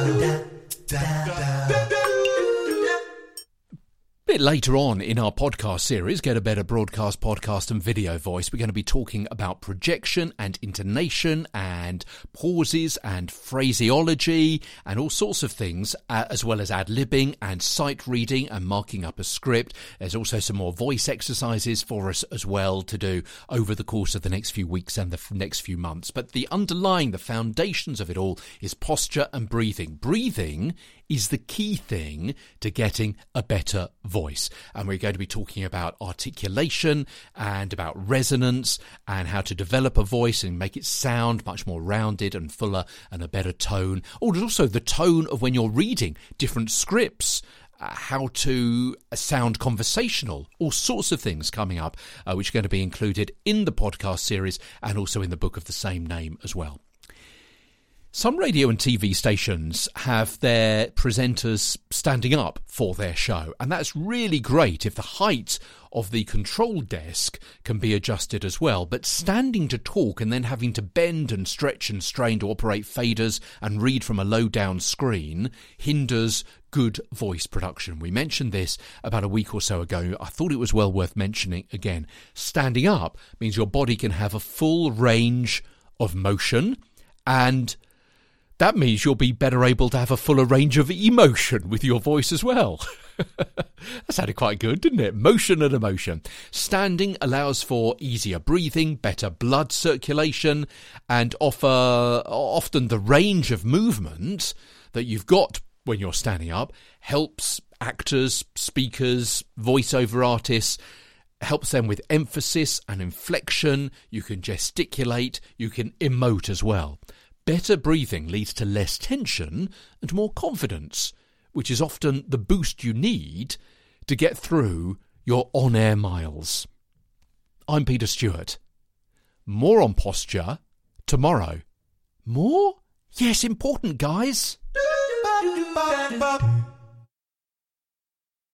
da, da, da, da bit later on in our podcast series, Get a Better Broadcast Podcast and Video Voice, we're going to be talking about projection and intonation and pauses and phraseology and all sorts of things, uh, as well as ad libbing and sight reading and marking up a script. There's also some more voice exercises for us as well to do over the course of the next few weeks and the f- next few months. But the underlying, the foundations of it all is posture and breathing. Breathing is the key thing to getting a better voice. And we're going to be talking about articulation and about resonance and how to develop a voice and make it sound much more rounded and fuller and a better tone. Oh, also the tone of when you're reading different scripts. Uh, how to sound conversational, all sorts of things coming up, uh, which are going to be included in the podcast series and also in the book of the same name as well. Some radio and TV stations have their presenters standing up for their show, and that's really great if the height of the control desk can be adjusted as well. But standing to talk and then having to bend and stretch and strain to operate faders and read from a low down screen hinders good voice production. We mentioned this about a week or so ago. I thought it was well worth mentioning again. Standing up means your body can have a full range of motion and that means you'll be better able to have a fuller range of emotion with your voice as well. that sounded quite good, didn't it? Motion and emotion. Standing allows for easier breathing, better blood circulation, and offer often the range of movement that you've got when you're standing up helps actors, speakers, voiceover artists helps them with emphasis and inflection. You can gesticulate, you can emote as well. Better breathing leads to less tension and more confidence, which is often the boost you need to get through your on air miles. I'm Peter Stewart. More on posture tomorrow. More? Yes, important, guys.